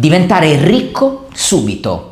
Diventare ricco subito.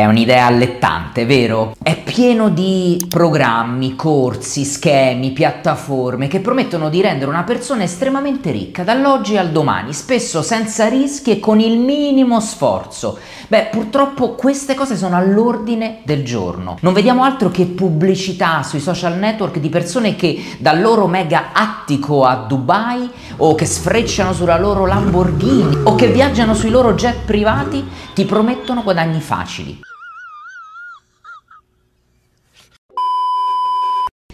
È un'idea allettante, vero? È pieno di programmi, corsi, schemi, piattaforme che promettono di rendere una persona estremamente ricca dall'oggi al domani, spesso senza rischi e con il minimo sforzo. Beh, purtroppo queste cose sono all'ordine del giorno. Non vediamo altro che pubblicità sui social network di persone che dal loro mega attico a Dubai o che sfrecciano sulla loro Lamborghini o che viaggiano sui loro jet privati ti promettono guadagni facili.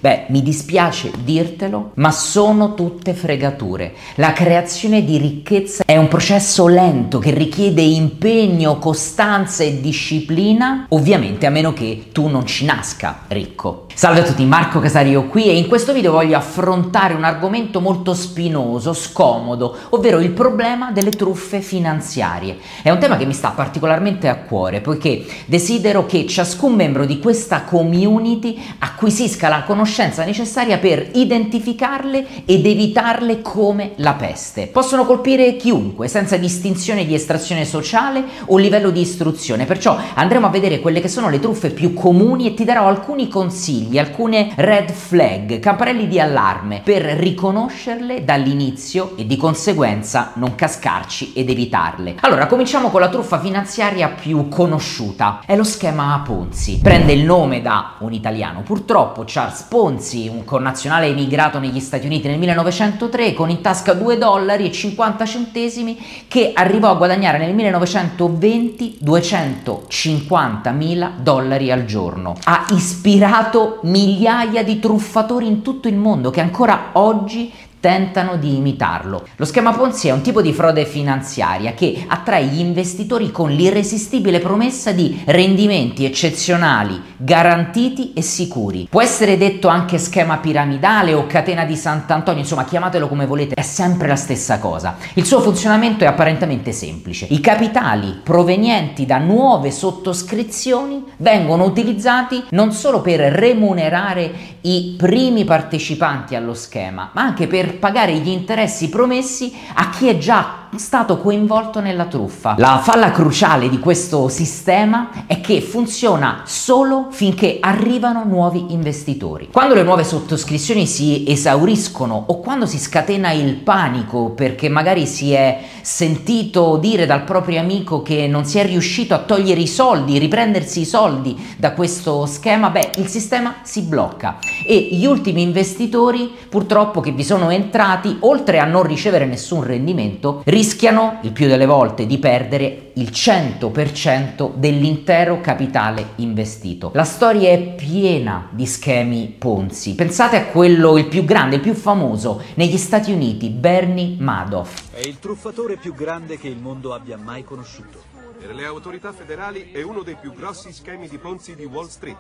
Beh, mi dispiace dirtelo, ma sono tutte fregature. La creazione di ricchezza è un processo lento che richiede impegno, costanza e disciplina, ovviamente a meno che tu non ci nasca ricco. Salve a tutti, Marco Casario qui e in questo video voglio affrontare un argomento molto spinoso, scomodo, ovvero il problema delle truffe finanziarie. È un tema che mi sta particolarmente a cuore poiché desidero che ciascun membro di questa community acquisisca la conoscenza necessaria per identificarle ed evitarle come la peste. Possono colpire chiunque senza distinzione di estrazione sociale o livello di istruzione, perciò andremo a vedere quelle che sono le truffe più comuni e ti darò alcuni consigli, alcune red flag, campanelli di allarme per riconoscerle dall'inizio e di conseguenza non cascarci ed evitarle. Allora, cominciamo con la truffa finanziaria più conosciuta, è lo schema Ponzi. Prende il nome da un italiano, purtroppo Charles Ponzi, un connazionale emigrato negli Stati Uniti nel 1903 con in tasca 2 dollari e 50 centesimi che arrivò a guadagnare nel 1920 250 mila dollari al giorno. Ha ispirato migliaia di truffatori in tutto il mondo che ancora oggi tentano di imitarlo. Lo schema Ponzi è un tipo di frode finanziaria che attrae gli investitori con l'irresistibile promessa di rendimenti eccezionali, garantiti e sicuri. Può essere detto anche schema piramidale o catena di Sant'Antonio, insomma chiamatelo come volete, è sempre la stessa cosa. Il suo funzionamento è apparentemente semplice. I capitali provenienti da nuove sottoscrizioni vengono utilizzati non solo per remunerare i primi partecipanti allo schema, ma anche per pagare gli interessi promessi a chi è già stato coinvolto nella truffa. La falla cruciale di questo sistema è che funziona solo finché arrivano nuovi investitori. Quando le nuove sottoscrizioni si esauriscono o quando si scatena il panico perché magari si è sentito dire dal proprio amico che non si è riuscito a togliere i soldi, riprendersi i soldi da questo schema, beh, il sistema si blocca e gli ultimi investitori purtroppo che vi sono entrati, oltre a non ricevere nessun rendimento, rischiano il più delle volte di perdere il 100% dell'intero capitale investito. La storia è piena di schemi Ponzi. Pensate a quello il più grande, il più famoso negli Stati Uniti, Bernie Madoff. È il truffatore più grande che il mondo abbia mai conosciuto. Per le autorità federali è uno dei più grossi schemi di Ponzi di Wall Street.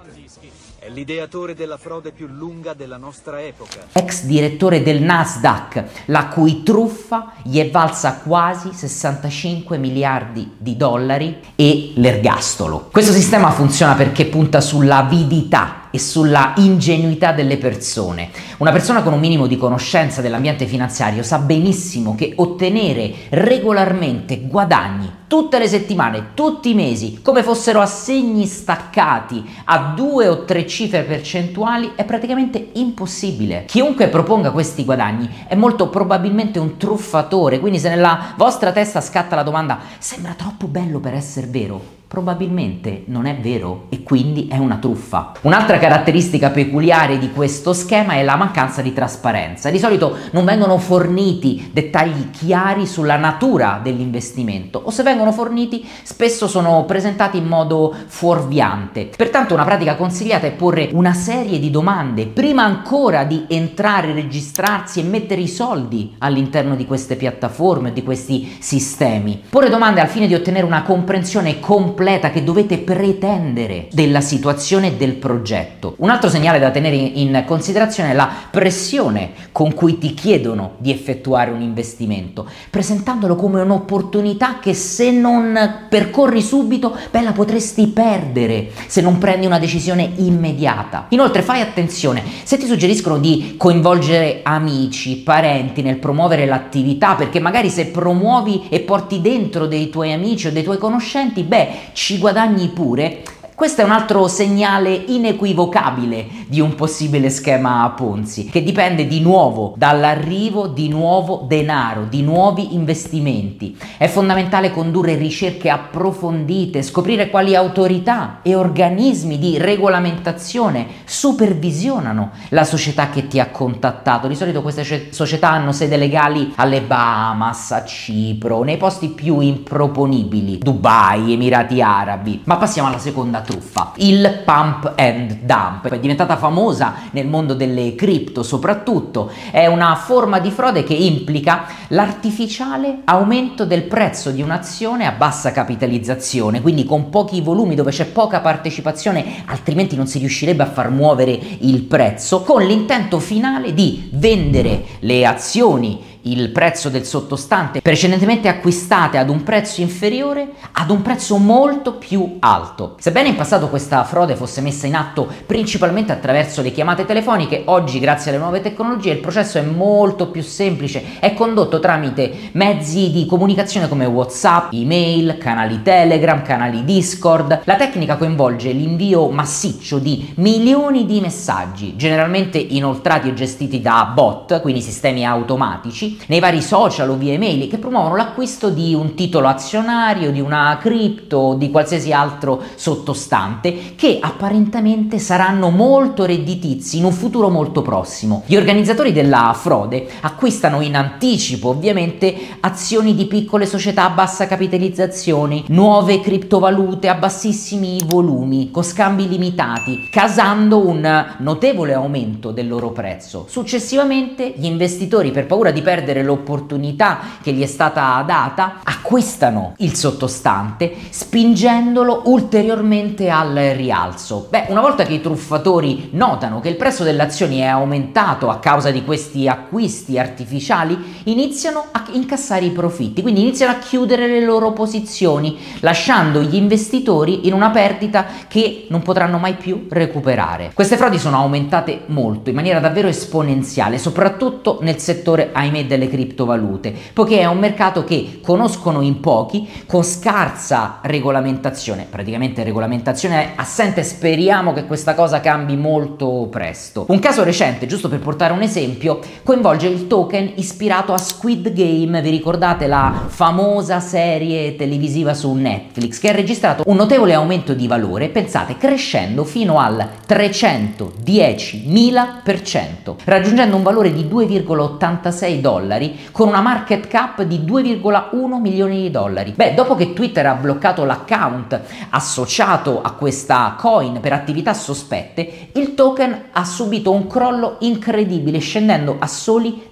È l'ideatore della frode più lunga della nostra epoca. Ex direttore del Nasdaq, la cui truffa gli è valsa quasi 65 miliardi di dollari e l'ergastolo. Questo sistema funziona perché punta sull'avidità e sulla ingenuità delle persone. Una persona con un minimo di conoscenza dell'ambiente finanziario sa benissimo che ottenere regolarmente guadagni tutte le settimane, tutti i mesi, come fossero assegni staccati a due o tre cifre percentuali è praticamente impossibile. Chiunque proponga questi guadagni è molto probabilmente un truffatore, quindi se nella vostra testa scatta la domanda sembra troppo bello per essere vero, probabilmente non è vero quindi è una truffa. Un'altra caratteristica peculiare di questo schema è la mancanza di trasparenza. Di solito non vengono forniti dettagli chiari sulla natura dell'investimento o se vengono forniti spesso sono presentati in modo fuorviante. Pertanto una pratica consigliata è porre una serie di domande prima ancora di entrare, registrarsi e mettere i soldi all'interno di queste piattaforme o di questi sistemi. Porre domande al fine di ottenere una comprensione completa che dovete pretendere della situazione del progetto. Un altro segnale da tenere in considerazione è la pressione con cui ti chiedono di effettuare un investimento, presentandolo come un'opportunità che se se non percorri subito, beh, la potresti perdere se non prendi una decisione immediata. Inoltre fai attenzione, se ti suggeriscono di coinvolgere amici, parenti nel promuovere l'attività, perché magari se promuovi e porti dentro dei tuoi amici o dei tuoi conoscenti, beh, ci guadagni pure, questo è un altro segnale inequivocabile di un possibile schema Ponzi, che dipende di nuovo dall'arrivo di nuovo denaro, di nuovi investimenti. È fondamentale condurre ricerche approfondite, scoprire quali autorità e organismi di regolamentazione supervisionano la società che ti ha contattato. Di solito queste società hanno sede legali alle Bahamas, a Cipro, nei posti più improponibili, Dubai, Emirati Arabi. Ma passiamo alla seconda truffa, il pump and dump. È diventata famosa nel mondo delle cripto soprattutto, è una forma di frode che implica l'artificiale aumento del prezzo di un'azione a bassa capitalizzazione, quindi con pochi volumi dove c'è poca partecipazione, altrimenti non si riuscirebbe a far muovere il prezzo, con l'intento finale di vendere le azioni il prezzo del sottostante precedentemente acquistate ad un prezzo inferiore ad un prezzo molto più alto. Sebbene in passato questa frode fosse messa in atto principalmente attraverso le chiamate telefoniche, oggi grazie alle nuove tecnologie il processo è molto più semplice, è condotto tramite mezzi di comunicazione come WhatsApp, email, canali Telegram, canali Discord. La tecnica coinvolge l'invio massiccio di milioni di messaggi, generalmente inoltrati e gestiti da bot, quindi sistemi automatici, nei vari social o via email che promuovono l'acquisto di un titolo azionario, di una cripto o di qualsiasi altro sottostante che apparentemente saranno molto redditizi in un futuro molto prossimo. Gli organizzatori della frode acquistano in anticipo ovviamente azioni di piccole società a bassa capitalizzazione, nuove criptovalute a bassissimi volumi, con scambi limitati, casando un notevole aumento del loro prezzo. Successivamente gli investitori per paura di perdere perdere l'opportunità che gli è stata data, acquistano il sottostante spingendolo ulteriormente al rialzo. Beh, una volta che i truffatori notano che il prezzo delle azioni è aumentato a causa di questi acquisti artificiali, iniziano a incassare i profitti, quindi iniziano a chiudere le loro posizioni, lasciando gli investitori in una perdita che non potranno mai più recuperare. Queste frodi sono aumentate molto, in maniera davvero esponenziale, soprattutto nel settore, ahimè, delle criptovalute, poiché è un mercato che conoscono in pochi, con scarsa regolamentazione, praticamente regolamentazione assente, speriamo che questa cosa cambi molto presto. Un caso recente, giusto per portare un esempio, coinvolge il token ispirato a Squid Game, vi ricordate la famosa serie televisiva su Netflix, che ha registrato un notevole aumento di valore, pensate, crescendo fino al 310.000%, raggiungendo un valore di 2,86 dollari dollari con una market cap di 2,1 milioni di dollari. Beh, dopo che Twitter ha bloccato l'account associato a questa coin per attività sospette, il token ha subito un crollo incredibile scendendo a soli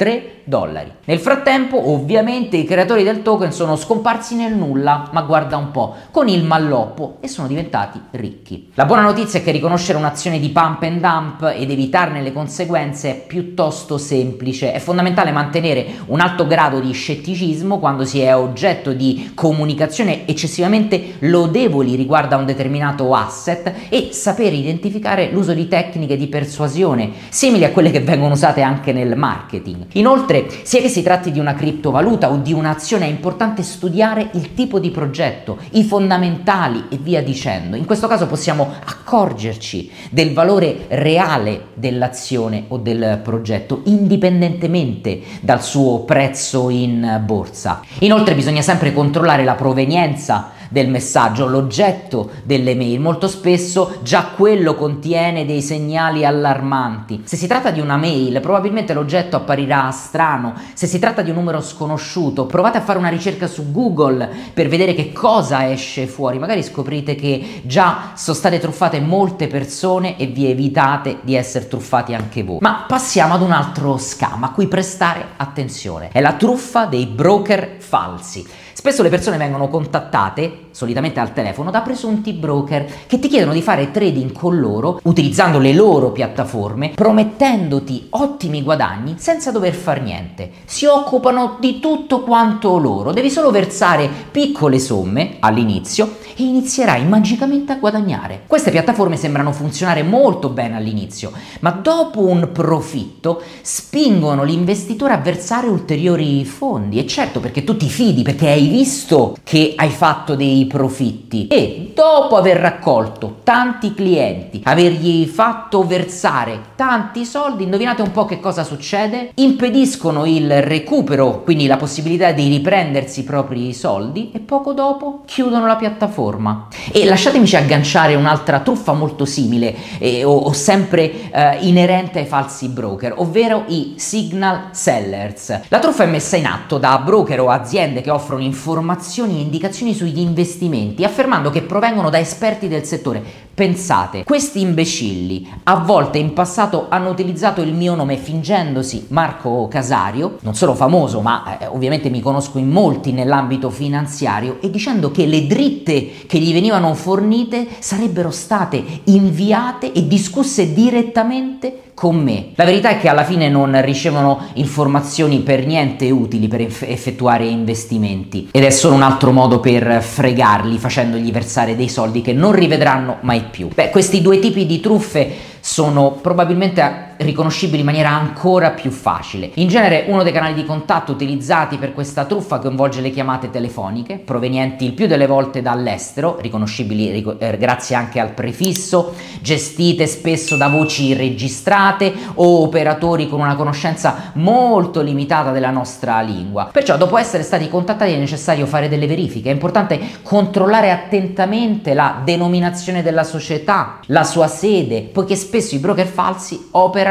0,003 dollari. Nel frattempo, ovviamente, i creatori del token sono scomparsi nel nulla, ma guarda un po', con il malloppo e sono diventati ricchi. La buona notizia è che riconoscere un'azione di pump and dump ed evitarne le conseguenze è piuttosto semplice. È fondamentale mantenere un alto grado di scetticismo quando si è oggetto di comunicazione eccessivamente lodevoli riguardo a un determinato asset e sapere identificare l'uso di tecniche di persuasione simili a quelle che vengono usate anche nel marketing. Inoltre sia che si tratti di una criptovaluta o di un'azione, è importante studiare il tipo di progetto, i fondamentali e via dicendo. In questo caso possiamo accorgerci del valore reale dell'azione o del progetto, indipendentemente dal suo prezzo in borsa. Inoltre bisogna sempre controllare la provenienza del messaggio, l'oggetto delle mail. Molto spesso già quello contiene dei segnali allarmanti. Se si tratta di una mail, probabilmente l'oggetto apparirà strano. Se si tratta di un numero sconosciuto, provate a fare una ricerca su Google per vedere che cosa esce fuori. Magari scoprite che già sono state truffate molte persone e vi evitate di essere truffati anche voi. Ma passiamo ad un altro scam a cui prestare attenzione. È la truffa dei broker falsi. Spesso le persone vengono contattate, solitamente al telefono, da presunti broker che ti chiedono di fare trading con loro utilizzando le loro piattaforme, promettendoti ottimi guadagni senza dover fare niente. Si occupano di tutto quanto loro, devi solo versare piccole somme all'inizio e inizierai magicamente a guadagnare. Queste piattaforme sembrano funzionare molto bene all'inizio, ma dopo un profitto spingono l'investitore a versare ulteriori fondi. E certo perché tu ti fidi, perché hai visto che hai fatto dei profitti e dopo aver raccolto tanti clienti, avergli fatto versare tanti soldi, indovinate un po' che cosa succede? Impediscono il recupero, quindi la possibilità di riprendersi i propri soldi e poco dopo chiudono la piattaforma. E lasciatemi agganciare un'altra truffa molto simile eh, o, o, sempre eh, inerente ai falsi broker, ovvero i signal sellers. La truffa è messa in atto da broker o aziende che offrono informazioni e indicazioni sugli investimenti, affermando che provengono da esperti del settore. Pensate, questi imbecilli a volte in passato hanno utilizzato il mio nome fingendosi Marco Casario, non solo famoso, ma eh, ovviamente mi conosco in molti nell'ambito finanziario, e dicendo che le dritte che gli venivano fornite sarebbero state inviate e discusse direttamente con me. La verità è che alla fine non ricevono informazioni per niente utili per effettuare investimenti ed è solo un altro modo per fregarli facendogli versare dei soldi che non rivedranno mai più. Beh, questi due tipi di truffe sono probabilmente riconoscibili in maniera ancora più facile. In genere uno dei canali di contatto utilizzati per questa truffa coinvolge le chiamate telefoniche provenienti il più delle volte dall'estero, riconoscibili ric- eh, grazie anche al prefisso, gestite spesso da voci registrate o operatori con una conoscenza molto limitata della nostra lingua. Perciò dopo essere stati contattati è necessario fare delle verifiche, è importante controllare attentamente la denominazione della società, la sua sede, poiché spesso i broker falsi operano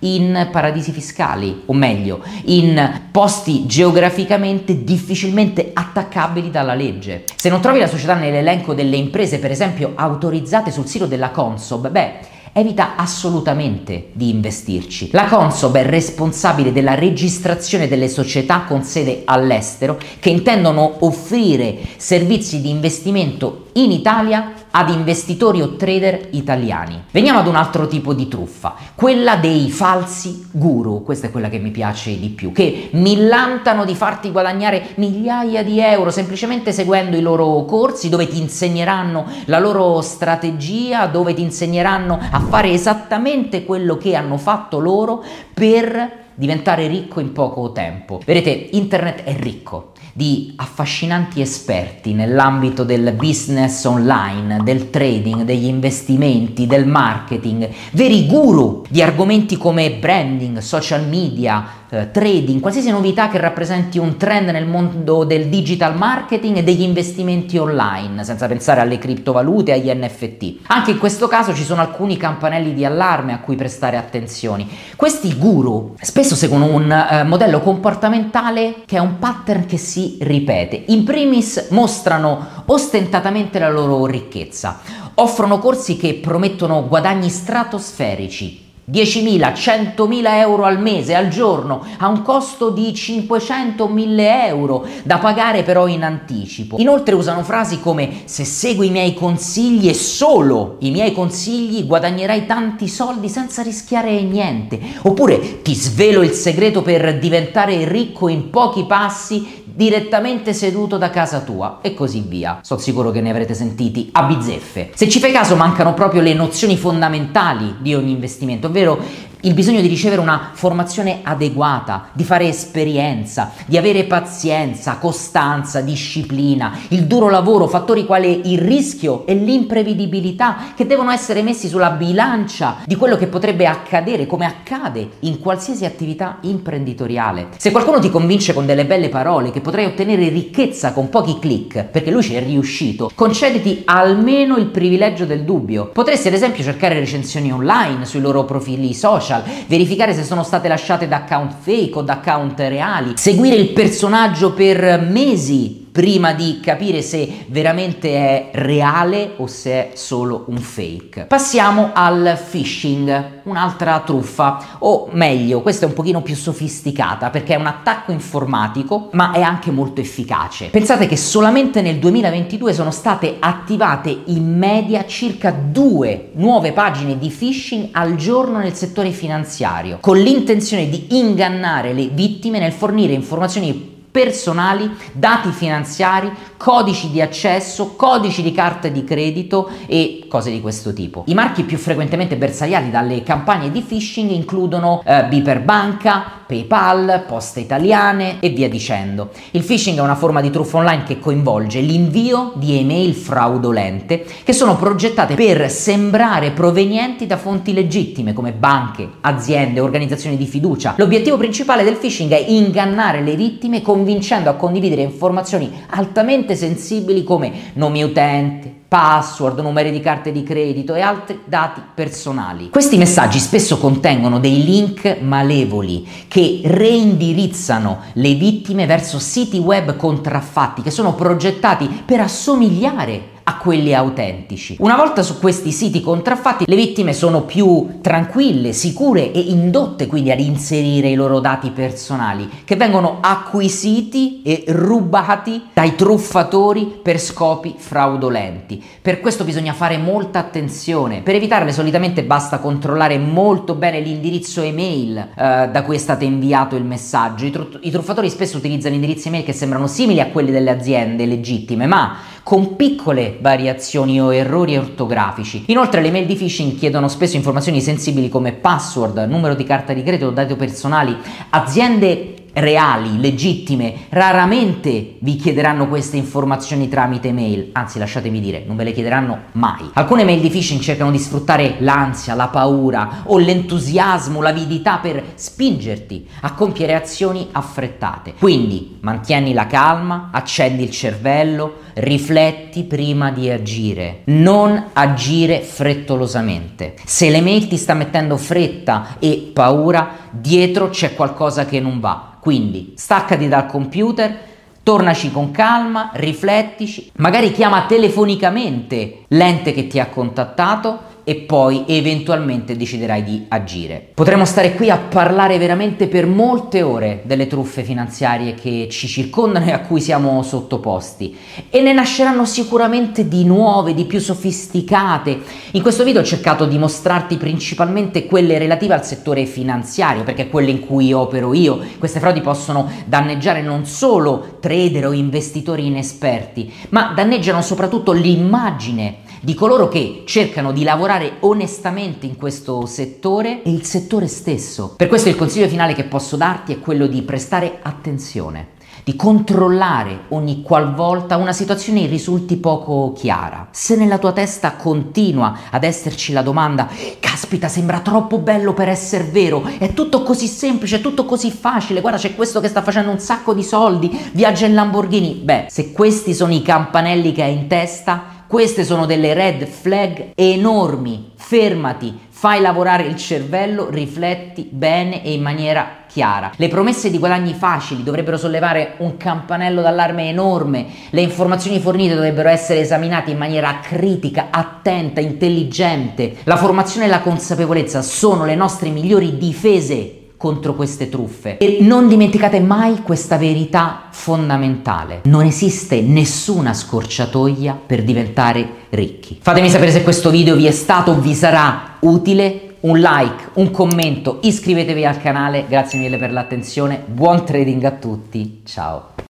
in paradisi fiscali, o meglio, in posti geograficamente difficilmente attaccabili dalla legge. Se non trovi la società nell'elenco delle imprese, per esempio, autorizzate sul sito della Consob, beh, evita assolutamente di investirci. La Consob è responsabile della registrazione delle società con sede all'estero che intendono offrire servizi di investimento in Italia ad investitori o trader italiani. Veniamo ad un altro tipo di truffa, quella dei falsi guru, questa è quella che mi piace di più, che millantano di farti guadagnare migliaia di euro semplicemente seguendo i loro corsi dove ti insegneranno la loro strategia, dove ti insegneranno a fare esattamente quello che hanno fatto loro per diventare ricco in poco tempo. Vedete, internet è ricco di affascinanti esperti nell'ambito del business online, del trading, degli investimenti, del marketing, veri guru di argomenti come branding, social media, eh, trading, qualsiasi novità che rappresenti un trend nel mondo del digital marketing e degli investimenti online, senza pensare alle criptovalute e agli NFT. Anche in questo caso ci sono alcuni campanelli di allarme a cui prestare attenzione. Questi guru spesso seguono un eh, modello comportamentale che è un pattern che si ripete. In primis mostrano ostentatamente la loro ricchezza, offrono corsi che promettono guadagni stratosferici 10.000, 100.000 euro al mese, al giorno, a un costo di 500.000 euro, da pagare però in anticipo. Inoltre usano frasi come se segui i miei consigli e solo i miei consigli guadagnerai tanti soldi senza rischiare niente. Oppure ti svelo il segreto per diventare ricco in pochi passi direttamente seduto da casa tua e così via. Sono sicuro che ne avrete sentiti a bizzeffe. Se ci fai caso mancano proprio le nozioni fondamentali di ogni investimento, ovvero il bisogno di ricevere una formazione adeguata, di fare esperienza, di avere pazienza, costanza, disciplina, il duro lavoro, fattori quali il rischio e l'imprevedibilità che devono essere messi sulla bilancia di quello che potrebbe accadere come accade in qualsiasi attività imprenditoriale. Se qualcuno ti convince con delle belle parole che potrai ottenere ricchezza con pochi click, perché lui ci è riuscito, concediti almeno il privilegio del dubbio. Potresti ad esempio cercare recensioni online sui loro profili social social, verificare se sono state lasciate da account fake o da account reali, seguire il personaggio per mesi prima di capire se veramente è reale o se è solo un fake. Passiamo al phishing, un'altra truffa, o meglio, questa è un pochino più sofisticata perché è un attacco informatico, ma è anche molto efficace. Pensate che solamente nel 2022 sono state attivate in media circa due nuove pagine di phishing al giorno nel settore finanziario, con l'intenzione di ingannare le vittime nel fornire informazioni personali, dati finanziari, codici di accesso, codici di carte di credito e cose di questo tipo. I marchi più frequentemente bersagliati dalle campagne di phishing includono eh, Biper Banca, PayPal, poste italiane e via dicendo. Il phishing è una forma di truffa online che coinvolge l'invio di email fraudolente che sono progettate per sembrare provenienti da fonti legittime come banche, aziende, organizzazioni di fiducia. L'obiettivo principale del phishing è ingannare le vittime convincendo a condividere informazioni altamente sensibili come nomi utenti, password, numeri di carte di credito e altri dati personali. Questi messaggi spesso contengono dei link malevoli che reindirizzano le vittime verso siti web contraffatti che sono progettati per assomigliare a quelli autentici. Una volta su questi siti contraffatti le vittime sono più tranquille, sicure e indotte quindi ad inserire i loro dati personali che vengono acquisiti e rubati dai truffatori per scopi fraudolenti. Per questo bisogna fare molta attenzione. Per evitarle solitamente basta controllare molto bene l'indirizzo email eh, da cui è stato inviato il messaggio. I, tru- I truffatori spesso utilizzano indirizzi email che sembrano simili a quelli delle aziende legittime, ma con piccole variazioni o errori ortografici. Inoltre le mail di phishing chiedono spesso informazioni sensibili come password, numero di carta di credito, dati personali. Aziende reali, legittime, raramente vi chiederanno queste informazioni tramite mail, anzi lasciatemi dire, non ve le chiederanno mai. Alcune mail di phishing cercano di sfruttare l'ansia, la paura o l'entusiasmo, l'avidità per spingerti a compiere azioni affrettate. Quindi mantieni la calma, accendi il cervello, rifletti prima di agire, non agire frettolosamente. Se le mail ti sta mettendo fretta e paura, dietro c'è qualcosa che non va quindi staccati dal computer, tornaci con calma, riflettici, magari chiama telefonicamente l'ente che ti ha contattato e poi eventualmente deciderai di agire. Potremmo stare qui a parlare veramente per molte ore delle truffe finanziarie che ci circondano e a cui siamo sottoposti e ne nasceranno sicuramente di nuove, di più sofisticate. In questo video ho cercato di mostrarti principalmente quelle relative al settore finanziario perché quelle in cui opero io. Queste frodi possono danneggiare non solo trader o investitori inesperti, ma danneggiano soprattutto l'immagine di coloro che cercano di lavorare onestamente in questo settore e il settore stesso. Per questo il consiglio finale che posso darti è quello di prestare attenzione di controllare ogni qualvolta una situazione risulti poco chiara. Se nella tua testa continua ad esserci la domanda caspita sembra troppo bello per essere vero, è tutto così semplice, è tutto così facile, guarda c'è questo che sta facendo un sacco di soldi, viaggia in Lamborghini, beh se questi sono i campanelli che hai in testa, queste sono delle red flag enormi. Fermati, fai lavorare il cervello, rifletti bene e in maniera chiara. Le promesse di guadagni facili dovrebbero sollevare un campanello d'allarme enorme. Le informazioni fornite dovrebbero essere esaminate in maniera critica, attenta, intelligente. La formazione e la consapevolezza sono le nostre migliori difese contro queste truffe. E non dimenticate mai questa verità fondamentale. Non esiste nessuna scorciatoia per diventare ricchi. Fatemi sapere se questo video vi è stato o vi sarà utile. Un like, un commento, iscrivetevi al canale, grazie mille per l'attenzione, buon trading a tutti, ciao!